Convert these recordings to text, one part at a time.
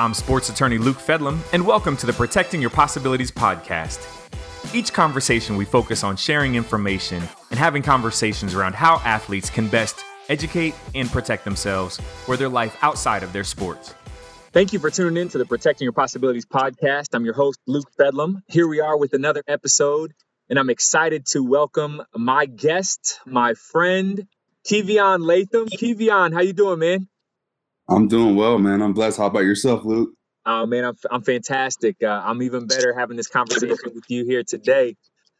I'm sports attorney Luke Fedlam, and welcome to the Protecting Your Possibilities podcast. Each conversation, we focus on sharing information and having conversations around how athletes can best educate and protect themselves for their life outside of their sports. Thank you for tuning in to the Protecting Your Possibilities podcast. I'm your host, Luke Fedlam. Here we are with another episode, and I'm excited to welcome my guest, my friend, Kevion Latham. Kevion, how you doing, man? I'm doing well, man. I'm blessed. How about yourself, Luke? Oh man, I'm I'm fantastic. Uh, I'm even better having this conversation with you here today.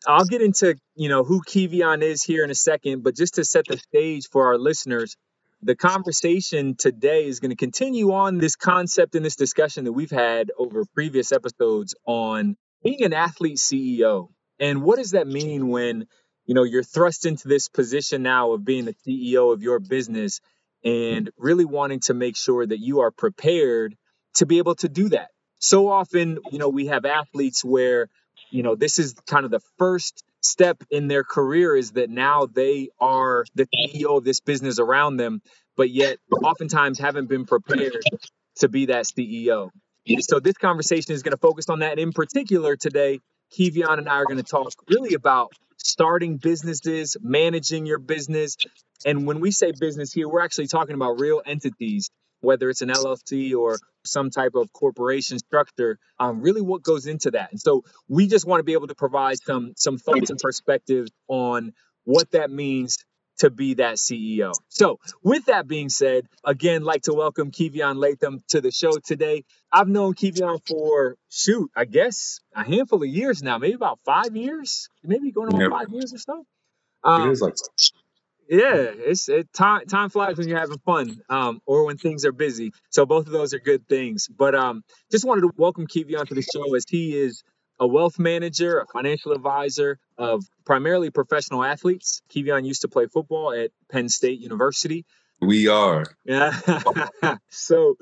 I'll get into you know who Kevion is here in a second, but just to set the stage for our listeners, the conversation today is going to continue on this concept and this discussion that we've had over previous episodes on being an athlete CEO and what does that mean when you know you're thrust into this position now of being the CEO of your business and really wanting to make sure that you are prepared to be able to do that. So often, you know, we have athletes where, you know, this is kind of the first step in their career is that now they are the CEO of this business around them, but yet oftentimes haven't been prepared to be that CEO. So this conversation is going to focus on that. In particular, today, Kevion and I are going to talk really about starting businesses, managing your business. And when we say business here, we're actually talking about real entities, whether it's an LLC or some type of corporation structure, um, really what goes into that. And so we just want to be able to provide some some thoughts and perspectives on what that means to be that CEO. So, with that being said, again, like to welcome Kevion Latham to the show today. I've known Kevion for shoot, I guess a handful of years now, maybe about five years, maybe going on yep. five years or so. Um, it is like yeah, it's it, time time flies when you're having fun, um, or when things are busy. So both of those are good things. But um, just wanted to welcome Kevion to the show as he is a wealth manager, a financial advisor of primarily professional athletes. Kevion used to play football at Penn State University. We are. Yeah. so,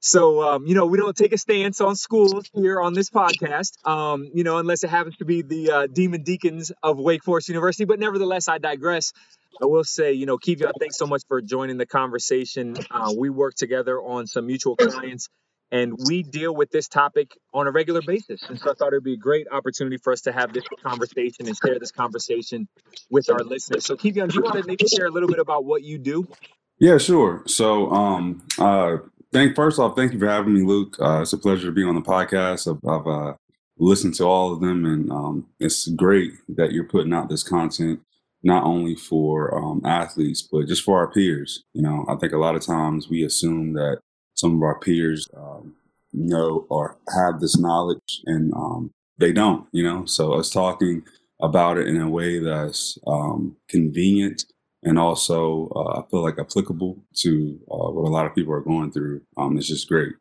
so um, you know, we don't take a stance on schools here on this podcast. Um, you know, unless it happens to be the uh, Demon Deacons of Wake Forest University. But nevertheless, I digress. I will say, you know, Kevion, thanks so much for joining the conversation. Uh, we work together on some mutual clients and we deal with this topic on a regular basis. And so I thought it would be a great opportunity for us to have this conversation and share this conversation with our listeners. So, Kevion, do you want to maybe share a little bit about what you do? Yeah, sure. So, um, uh, thank first off, thank you for having me, Luke. Uh, it's a pleasure to be on the podcast. I've, I've uh, listened to all of them, and um, it's great that you're putting out this content not only for um, athletes but just for our peers. You know, I think a lot of times we assume that some of our peers um, know or have this knowledge and um, they don't, you know. So us talking about it in a way that's um, convenient and also uh, I feel like applicable to uh, what a lot of people are going through um, is just great.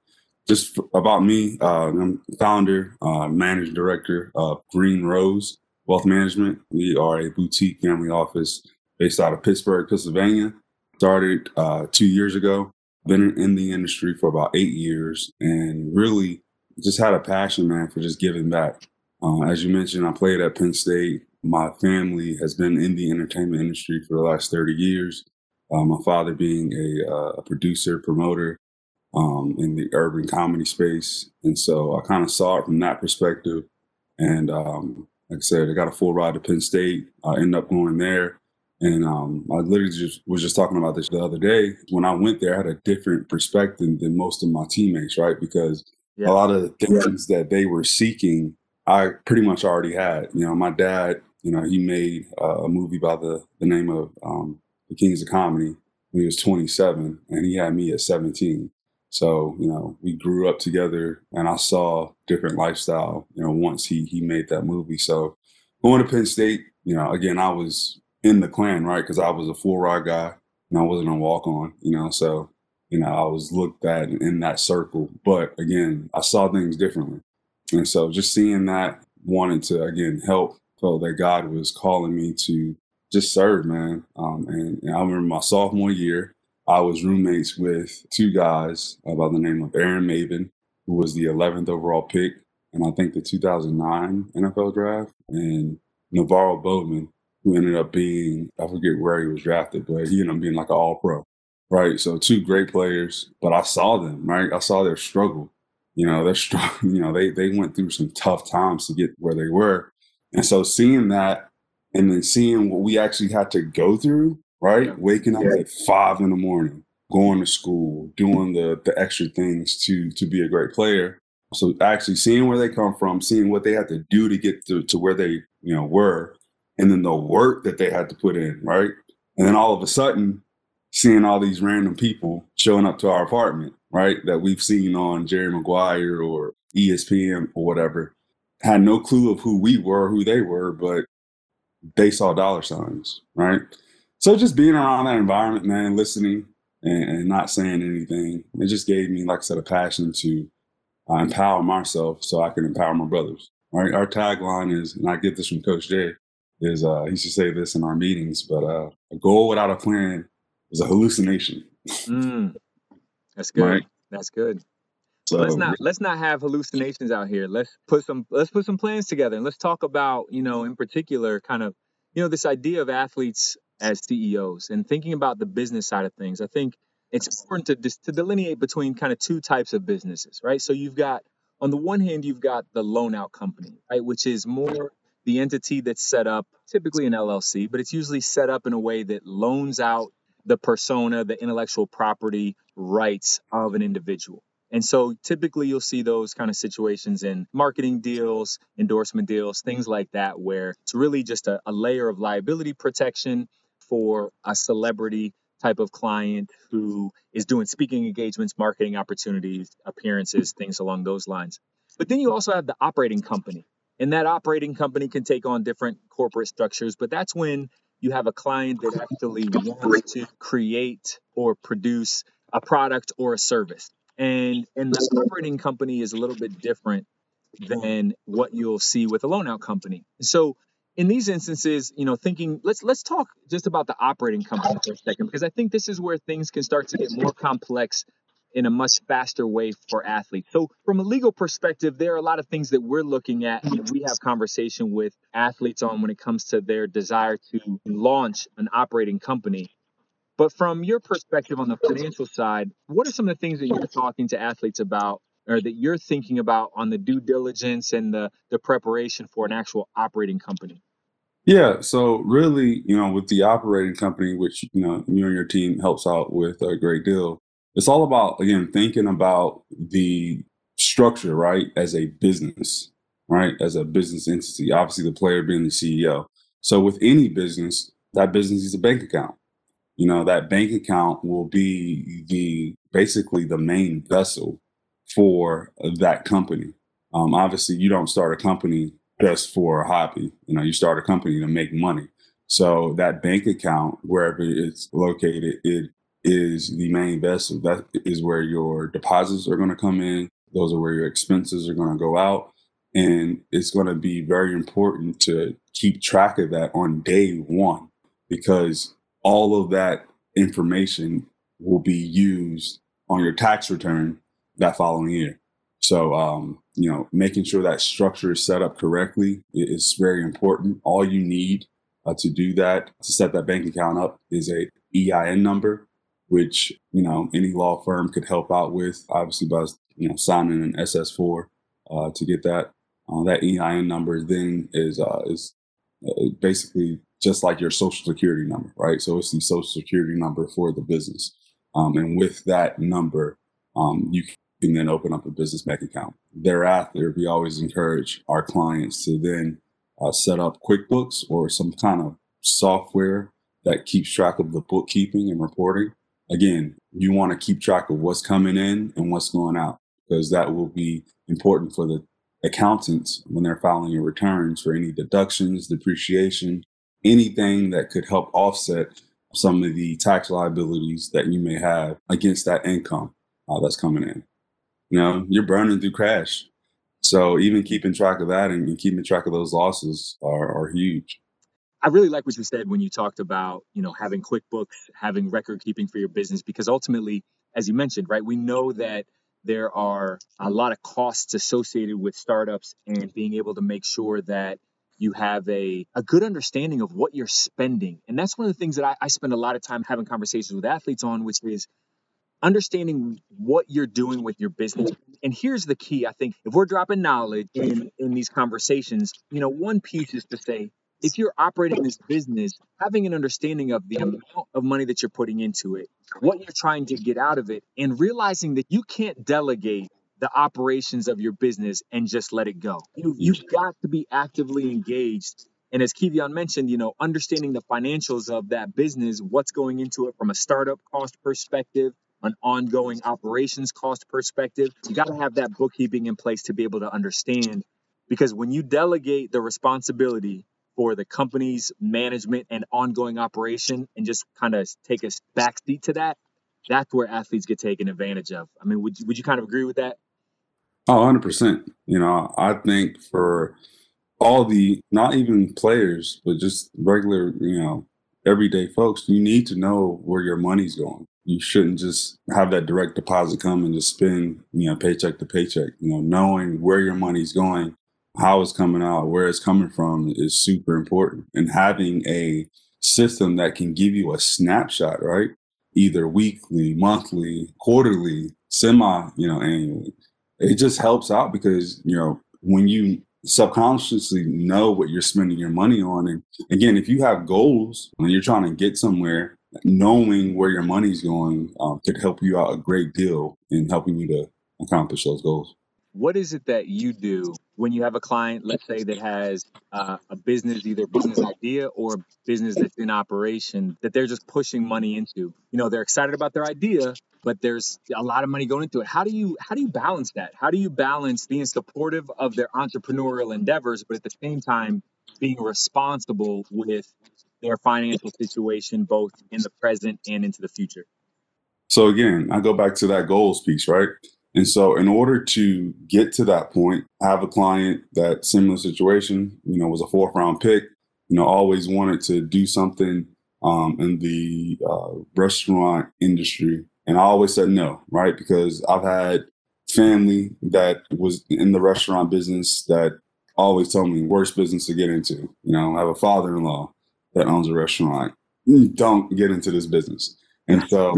Just f- about me, uh, I'm founder, uh, managing director of Green Rose Wealth Management. We are a boutique family office based out of Pittsburgh, Pennsylvania. Started uh, two years ago been in the industry for about eight years and really just had a passion, man, for just giving back. Uh, as you mentioned, I played at Penn State. My family has been in the entertainment industry for the last 30 years. Uh, my father being a, uh, a producer, promoter um, in the urban comedy space. And so I kind of saw it from that perspective. And um, like I said, I got a full ride to Penn State. I ended up going there and um, I literally just was just talking about this the other day. When I went there, I had a different perspective than most of my teammates, right? Because yeah. a lot of the things that they were seeking, I pretty much already had. You know, my dad, you know, he made uh, a movie by the the name of um, The Kings of Comedy when he was 27, and he had me at 17. So, you know, we grew up together, and I saw different lifestyle. You know, once he he made that movie. So, going to Penn State, you know, again, I was in the clan, right? Because I was a full ride guy and I wasn't a walk on, you know. So, you know, I was looked at in that circle. But again, I saw things differently. And so just seeing that, wanted to again help, felt that God was calling me to just serve, man. Um, and, and, I remember my sophomore year, I was roommates with two guys by the name of Aaron Maybin, who was the 11th overall pick, and I think the 2009 NFL draft, and NaVorro Bowman, who ended up being, I forget where he was drafted, but he ended up being like an all pro. Right. So two great players, but I saw them, right? I saw their struggle. You know, they're strong. You know, they they went through some tough times to get where they were, and so seeing that, and then seeing what we actually had to go through, right? Yeah. Waking up yeah. at five in the morning, going to school, doing the the extra things to to be a great player. So actually seeing where they come from, seeing what they had to do to get to, to where they you know were, and then the work that they had to put in, right? And then all of a sudden, seeing all these random people showing up to our apartment, right? That we've seen on Jerry Maguire or ESPN or whatever, had no clue of who we were, who they were, but they saw dollar signs, right? So just being around that environment, man, listening and, and not saying anything, it just gave me, like I said, a passion to uh, empower myself so I can empower my brothers. Right? Our tagline is, and I get this from Coach Jay, is uh, he should say this in our meetings, but uh, a goal without a plan is a hallucination. Mm, that's good. Right? That's good. So let's not let's not have hallucinations out here. Let's put some let's put some plans together and let's talk about you know in particular kind of you know this idea of athletes as CEOs and thinking about the business side of things. I think it's important to just to delineate between kind of two types of businesses, right? So you've got on the one hand you've got the loan out company, right, which is more the entity that's set up typically an LLC, but it's usually set up in a way that loans out the persona, the intellectual property rights of an individual. And so typically you'll see those kind of situations in marketing deals, endorsement deals, things like that, where it's really just a, a layer of liability protection for a celebrity type of client who is doing speaking engagements, marketing opportunities, appearances, things along those lines. But then you also have the operating company. And that operating company can take on different corporate structures, but that's when you have a client that actually wants to create or produce a product or a service. And and the operating company is a little bit different than what you'll see with a loan out company. So in these instances, you know, thinking let's let's talk just about the operating company for a second because I think this is where things can start to get more complex in a much faster way for athletes. So from a legal perspective, there are a lot of things that we're looking at and we have conversation with athletes on when it comes to their desire to launch an operating company. But from your perspective on the financial side, what are some of the things that you're talking to athletes about or that you're thinking about on the due diligence and the, the preparation for an actual operating company? Yeah, so really, you know, with the operating company, which you know you and your team helps out with a great deal, it's all about again thinking about the structure, right, as a business, right, as a business entity. Obviously, the player being the CEO. So with any business, that business is a bank account. You know, that bank account will be the basically the main vessel for that company. Um, obviously, you don't start a company just for a hobby. You know, you start a company to make money. So that bank account, wherever it's located, it is the main vessel. That is where your deposits are going to come in. Those are where your expenses are going to go out. And it's going to be very important to keep track of that on day one because all of that information will be used on your tax return that following year. So, um, you know, making sure that structure is set up correctly is very important. All you need uh, to do that, to set that bank account up, is a EIN number, which you know any law firm could help out with. Obviously, by you know signing an SS4 uh, to get that. Uh, that EIN number then is uh, is uh, basically just like your social security number, right? So it's the social security number for the business, um, and with that number, um, you can then open up a business bank account. Thereafter, we always encourage our clients to then uh, set up QuickBooks or some kind of software that keeps track of the bookkeeping and reporting. Again, you want to keep track of what's coming in and what's going out because that will be important for the accountants when they're filing your returns for any deductions, depreciation, anything that could help offset some of the tax liabilities that you may have against that income uh, that's coming in. You know, you're burning through cash. So even keeping track of that and, keeping track of those losses are, are huge. I really like what you said when you talked about, you know, having QuickBooks, having record keeping for your business, because ultimately, as you mentioned, right, we know that there are a lot of costs associated with startups and being able to make sure that you have a, a good understanding of what you're spending. And that's one of the things that I, I spend a lot of time having conversations with athletes on, which is understanding what you're doing with your business. And here's the key I think if we're dropping knowledge in, in these conversations, you know, one piece is to say, if you're operating this business, having an understanding of the amount of money that you're putting into it, what you're trying to get out of it, and realizing that you can't delegate the operations of your business and just let it go. You, you've got to be actively engaged and as Kevion mentioned, you know, understanding the financials of that business, what's going into it from a startup cost perspective, an ongoing operations cost perspective, you got to have that bookkeeping in place to be able to understand. Because when you delegate the responsibility for the company's management and ongoing operation and just kind of take a backseat to that, that's where athletes get taken advantage of. I mean, would you, would you kind of agree with that? Oh, 100%. You know, I think for all the not even players, but just regular, you know, everyday folks, you need to know where your money's going. You shouldn't just have that direct deposit come and just spend, you know, paycheck to paycheck. You know, knowing where your money's going, how it's coming out, where it's coming from is super important. And having a system that can give you a snapshot, right? Either weekly, monthly, quarterly, semi, you know, annually. It just helps out because, you know, when you subconsciously know what you're spending your money on. And again, if you have goals and you're trying to get somewhere, knowing where your money's going um, could help you out a great deal in helping you to accomplish those goals what is it that you do when you have a client, let's say that has uh, a business, either business idea or business that's in operation that they're just pushing money into? You know, they're excited about their idea, but there's a lot of money going into it. How do you how do you balance that? How do you balance being supportive of their entrepreneurial endeavors, but at the same time being responsible with their financial situation, both in the present and into the future? So again, I go back to that goals piece, right? And so, in order to get to that point, I have a client that similar situation, you know, was a fourth round pick, you know, always wanted to do something um, in the uh, restaurant industry. And I always said no, right? Because I've had family that was in the restaurant business that always told me worst business to get into. You know, I have a father in law that owns a restaurant. Don't get into this business. And so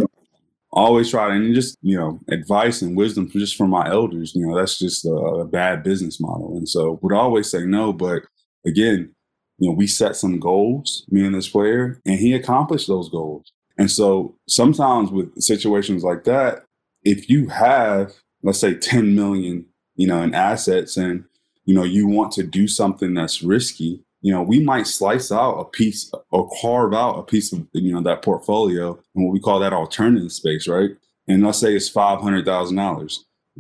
always try and just, you know, advice and wisdom just from my elders, you know, that's just a, a bad business model. And so would always say no. But again, you know, we set some goals, me and this player, and he accomplished those goals. And so sometimes with situations like that, if you have, let's say 10 million, you know, in assets and, you know, you want to do something that's risky, you know, we might slice out a piece or carve out a piece of, you know, that portfolio and what we call that alternative space, right? And let's say it's $500,000.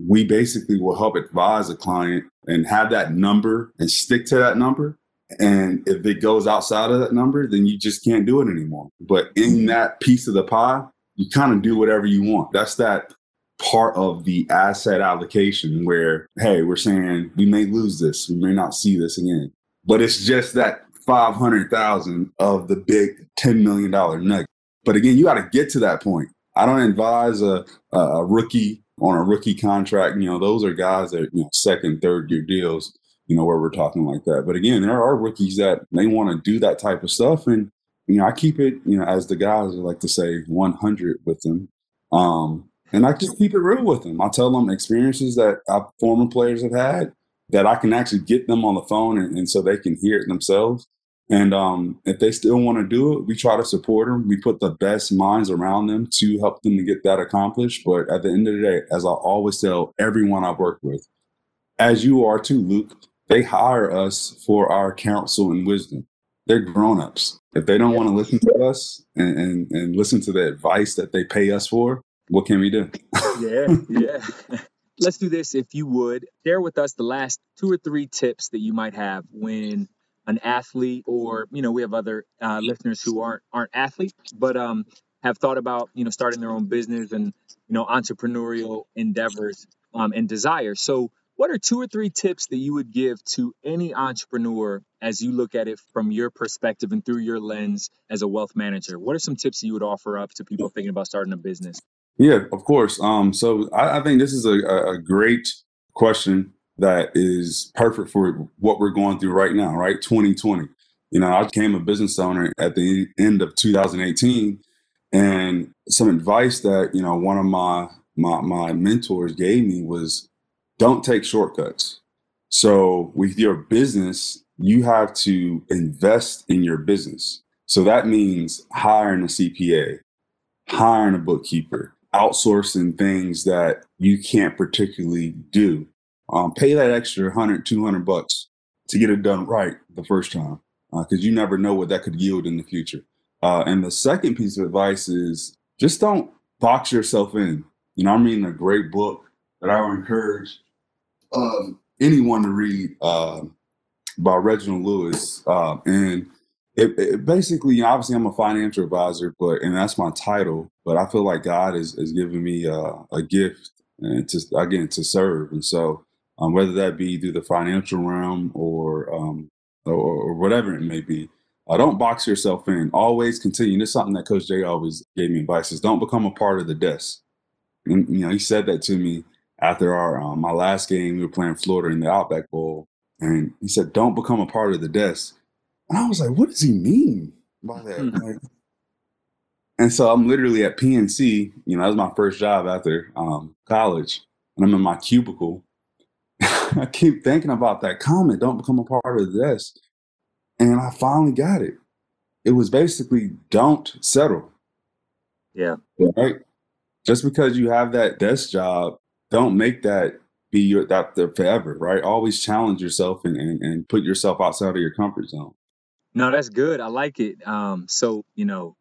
We basically will help advise a client and have that number and stick to that number. And if it goes outside of that number, then you just can't do it anymore. But in mm-hmm. that piece of the pie, you kind of do whatever you want. That's that part of the asset allocation where, hey, we're saying we may lose this, we may not see this again but it's just that 500,000 of the big $10 million nugget. But again, you got to get to that point. I don't advise a, a rookie on a rookie contract. You know, those are guys that, you know, second, third year deals, you know, where we're talking like that. But again, there are rookies that they want to do that type of stuff. And, you know, I keep it, you know, as the guys like to say 100 with them. Um, and I just keep it real with them. I tell them experiences that our former players have had that I can actually get them on the phone and, and so they can hear it themselves. And um, if they still want to do it, we try to support them. We put the best minds around them to help them to get that accomplished. But at the end of the day, as I always tell everyone I've worked with, as you are too, Luke, they hire us for our counsel and wisdom. They're grown-ups. If they don't want to listen to us and, and, and listen to the advice that they pay us for, what can we do? yeah, yeah. let's do this if you would. Share with us the last two or three tips that you might have when an athlete or you know we have other uh, listeners who aren't aren't athletes but um have thought about you know starting their own business and you know entrepreneurial endeavors um, and desires. So what are two or three tips that you would give to any entrepreneur as you look at it from your perspective and through your lens as a wealth manager? What are some tips you would offer up to people thinking about starting a business yeah, of course. Um, so I, I think this is a, a great question that is perfect for what we're going through right now, right? 2020. You know, I became a business owner at the end of 2018. And some advice that, you know, one of my my my mentors gave me was don't take shortcuts. So with your business, you have to invest in your business. So that means hiring a CPA, hiring a bookkeeper, outsourcing things that you can't particularly do. Um, pay that extra 100, 200 bucks to get it done right the first time because uh, you never know what that could yield in the future. Uh, and the second piece of advice is just don't box yourself in. You know, I'm reading a great book that I would encourage um, anyone to read uh, by Reginald Lewis. Uh, and it, it, basically, obviously, I'm a financial advisor, but and that's my title. But I feel like God is is giving me uh, a gift and to again to serve. And so, um, whether that be through the financial realm or um, or, or, whatever it may be, uh, don't box yourself in. Always continue. This is something that Coach Jay always gave me advice: is don't become a part of the desk. And you know, he said that to me after our um, my last game. We were playing Florida in the Outback Bowl, and he said, "Don't become a part of the desk." And I was like, "What does he mean by that?" Hmm. Like, and so I'm literally at PNC. You know, that was my first job after um, college, and I'm in my cubicle. I keep thinking about that comment. Don't become a part of this. and I finally got it. It was basically don't settle. Yeah. Right. Just because you have that desk job, don't make that be your that forever, right? Always challenge yourself and, and, and put yourself outside of your comfort zone. No, that's good. I like it. Um, so you know,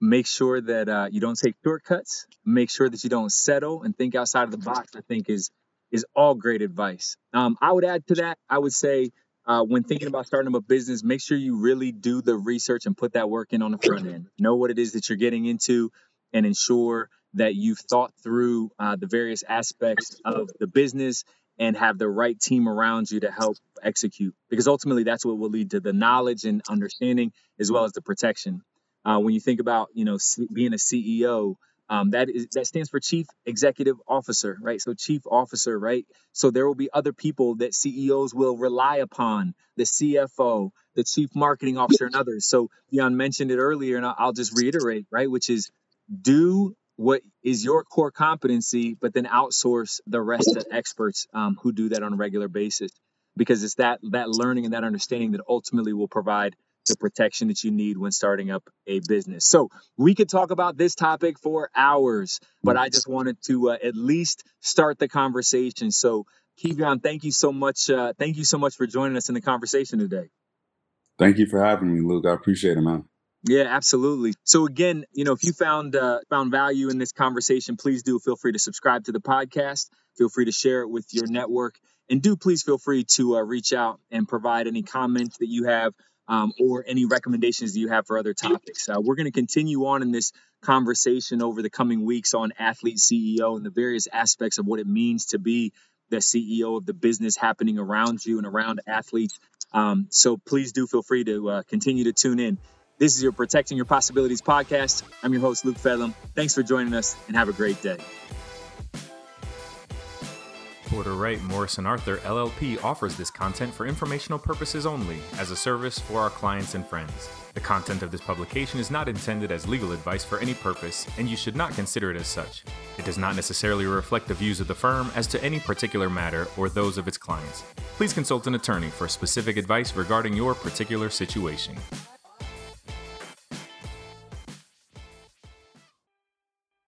make sure that uh, you don't take shortcuts. Make sure that you don't settle and think outside of the box. I think is is all great advice. Um, I would add to that. I would say uh, when thinking about starting a business, make sure you really do the research and put that work in on the front end. Know what it is that you're getting into, and ensure that you've thought through uh, the various aspects of the business and have the right team around you to help execute because ultimately that's what will lead to the knowledge and understanding as well as the protection. Uh, when you think about you know being a ceo um, that is that stands for chief executive officer right? So chief officer right? So there will be other people that ceos will rely upon the cfo the chief marketing officer and others. So Jan mentioned it earlier and i'll just reiterate right? Which is do what is your core competency, but then outsource the rest to experts um, who do that on a regular basis. Because it's that that learning and that understanding that ultimately will provide the protection that you need when starting up a business. So we could talk about this topic for hours, but I just wanted to uh, at least start the conversation. So Kevion, thank you so much. Uh, thank you so much for joining us in the conversation today. Thank you for having me, Luke. I appreciate it, man. Yeah, absolutely. So again, you know, if you found uh, found value in this conversation, please do feel free to subscribe to the podcast. Feel free to share it with your network, and do please feel free to uh, reach out and provide any comments that you have um, or any recommendations that you have for other topics. Uh, we're going to continue on in this conversation over the coming weeks on athlete CEO and the various aspects of what it means to be the CEO of the business happening around you and around athletes. Um, so please do feel free to uh, continue to tune in. This is your Protecting Your Possibilities podcast. I'm your host, Luke Fedlam. Thanks for joining us and have a great day. Porter Wright Morrison Arthur LLP offers this content for informational purposes only as a service for our clients and friends. The content of this publication is not intended as legal advice for any purpose, and you should not consider it as such. It does not necessarily reflect the views of the firm as to any particular matter or those of its clients. Please consult an attorney for specific advice regarding your particular situation.